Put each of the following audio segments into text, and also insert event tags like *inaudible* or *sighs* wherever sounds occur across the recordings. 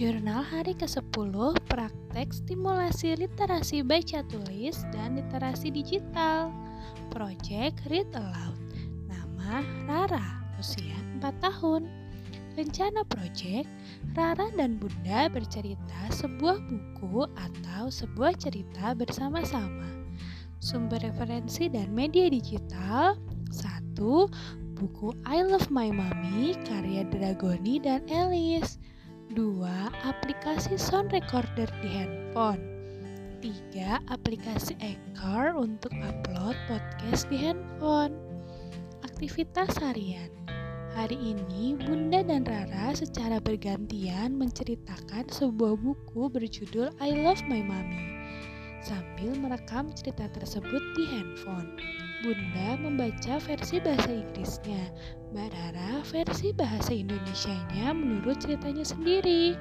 Jurnal hari ke-10 Praktek Stimulasi Literasi Baca Tulis dan Literasi Digital. Project Read Aloud. Nama Rara, usia 4 tahun. Rencana project, Rara dan Bunda bercerita sebuah buku atau sebuah cerita bersama-sama. Sumber referensi dan media digital. 1. Buku I Love My Mommy karya Dragoni dan Alice 2. Aplikasi sound recorder di handphone 3. Aplikasi Anchor untuk upload podcast di handphone Aktivitas harian Hari ini Bunda dan Rara secara bergantian menceritakan sebuah buku berjudul I Love My Mommy sambil merekam cerita tersebut di handphone. Bunda membaca versi bahasa Inggrisnya, Mbak Rara versi bahasa Indonesianya menurut ceritanya sendiri.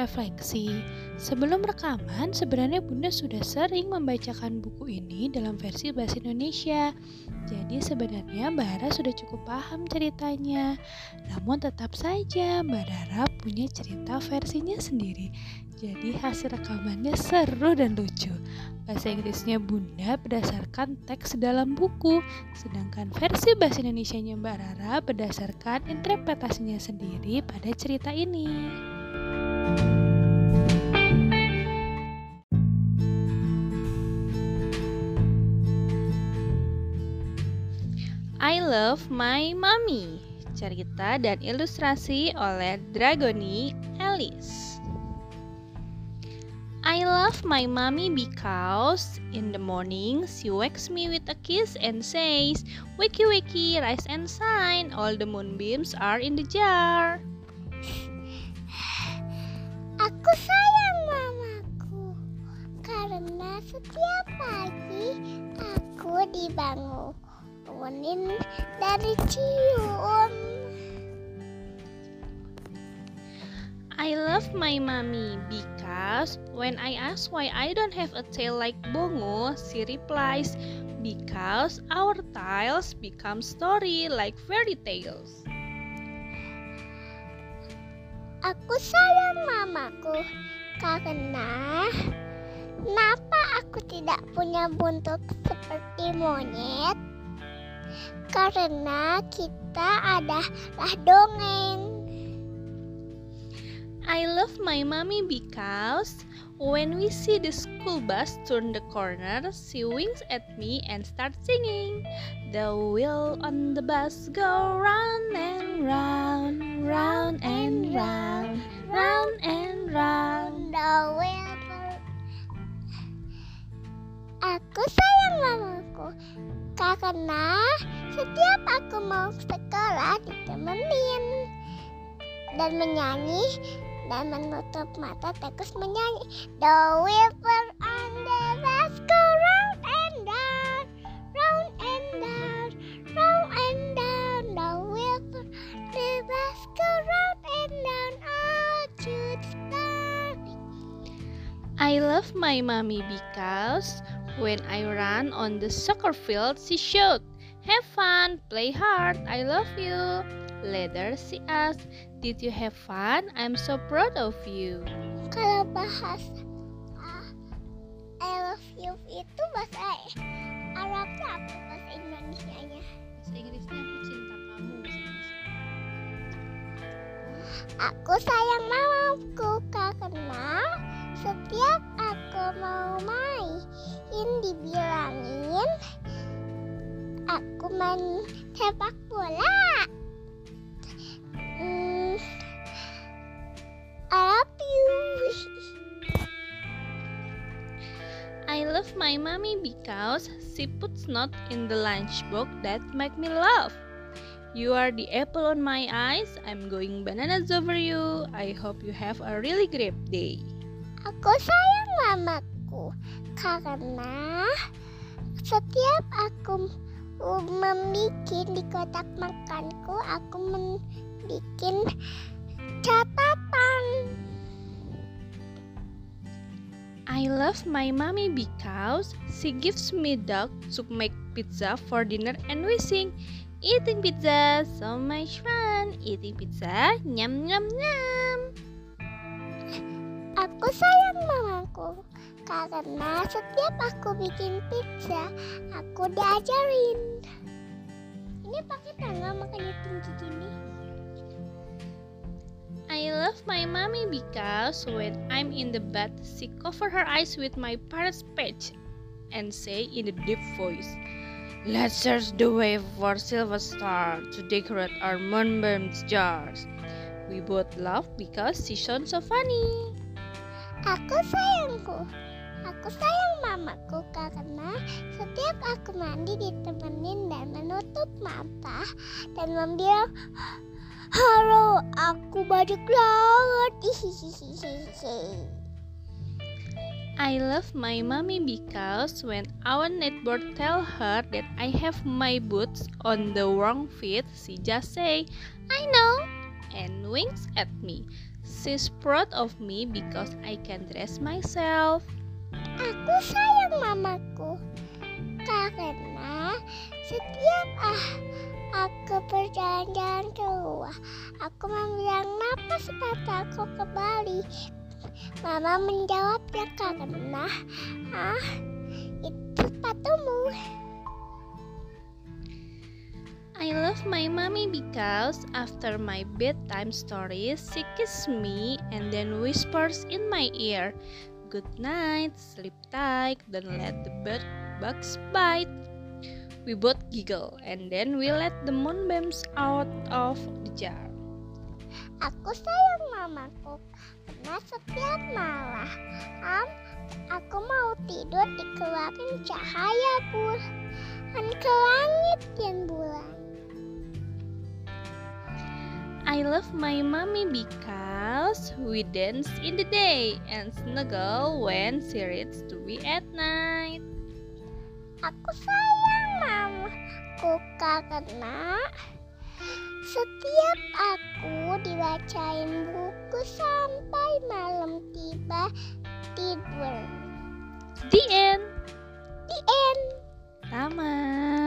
Refleksi, sebelum rekaman sebenarnya Bunda sudah sering membacakan buku ini dalam versi bahasa Indonesia. Jadi sebenarnya Mbak Rara sudah cukup paham ceritanya. Namun tetap saja Mbak Rara punya cerita versinya sendiri. Jadi hasil rekamannya seru dan lucu. Bahasa Inggrisnya Bunda berdasarkan teks dalam buku, sedangkan versi bahasa Indonesianya Mbak Rara berdasarkan interpretasinya sendiri pada cerita ini. I Love My Mommy. Cerita dan ilustrasi oleh Dragoni Alice I love my mommy because in the morning she wakes me with a kiss and says, Wakey wakey, rise and shine, all the moonbeams are in the jar. *sighs* Aku sayang mamaku karena setiap pagi aku dibangunin dari cium. I love my mommy because when I ask why I don't have a tail like Bongo, she replies, because our tails become story like fairy tales. Aku sayang mamaku karena kenapa aku tidak punya buntut seperti monyet? Karena kita adalah dongeng. I love my mommy because when we see the school bus turn the corner, she winks at me and starts singing. The wheel on the bus go round and round, round and round, round and round. The wheel Aku sayang mamaku karena setiap aku mau sekolah ditemenin dan menyanyi dan menutup mata terus menyanyi. The river on the bus go round and down round and down round and down. The river the bus go round and down. All to the star. I love my mommy because when I run on the soccer field she shout Have fun, play hard, I love you. Later she asked, Did you have fun? I'm so proud of you. Kalau bahasa uh, I love you itu bahasa Arabnya apa bahasa Indonesia-nya? Bahasa Inggrisnya aku cinta kamu. Aku sayang mamaku karena setiap aku mau main dibilangin aku main sepak bola. My mommy because she puts not in the lunchbox that make me laugh. You are the apple on my eyes. I'm going bananas over you. I hope you have a really great day. Aku sayang mamaku karena setiap aku membuat di kotak makanku aku membuat catatan I love my mommy because she gives me dog to make pizza for dinner and we sing eating pizza so much fun eating pizza nyam nyam nyam Aku sayang mamaku karena setiap aku bikin pizza, aku diajarin. Ini pakai tangga makanya tinggi gini. I love my mommy because when I'm in the bed, she cover her eyes with my parents' page and say in a deep voice, Let's search the way for silver star to decorate our moonbeams jars. We both laugh because she sounds so funny. Aku sayangku, aku sayang mamaku karena setiap aku mandi ditemenin dan menutup mata dan membilang Halo, aku baju laut. I love my mommy because when our neighbor tell her that I have my boots on the wrong feet, she just say, I know, and winks at me. She's proud of me because I can dress myself. Aku sayang mamaku karena setiap ah aku berjalan-jalan keluar, aku membilang kenapa sepatu aku kembali. Mama menjawabnya karena ah itu sepatumu. I love my mommy because after my bedtime stories, she kisses me and then whispers in my ear, Good night, sleep tight, don't let the bed bugs bite. We both giggle and then we let the moonbeams out of the jar. Aku sayang mamaku karena setiap malam aku mau tidur dikeluarin cahaya bulan ke langit dan bulan. I love my mommy because we dance in the day and snuggle when she reads to me at night. Aku sayang mamaku karena setiap aku dibacain buku sampai malam tiba tidur. The end. The end. Tamat.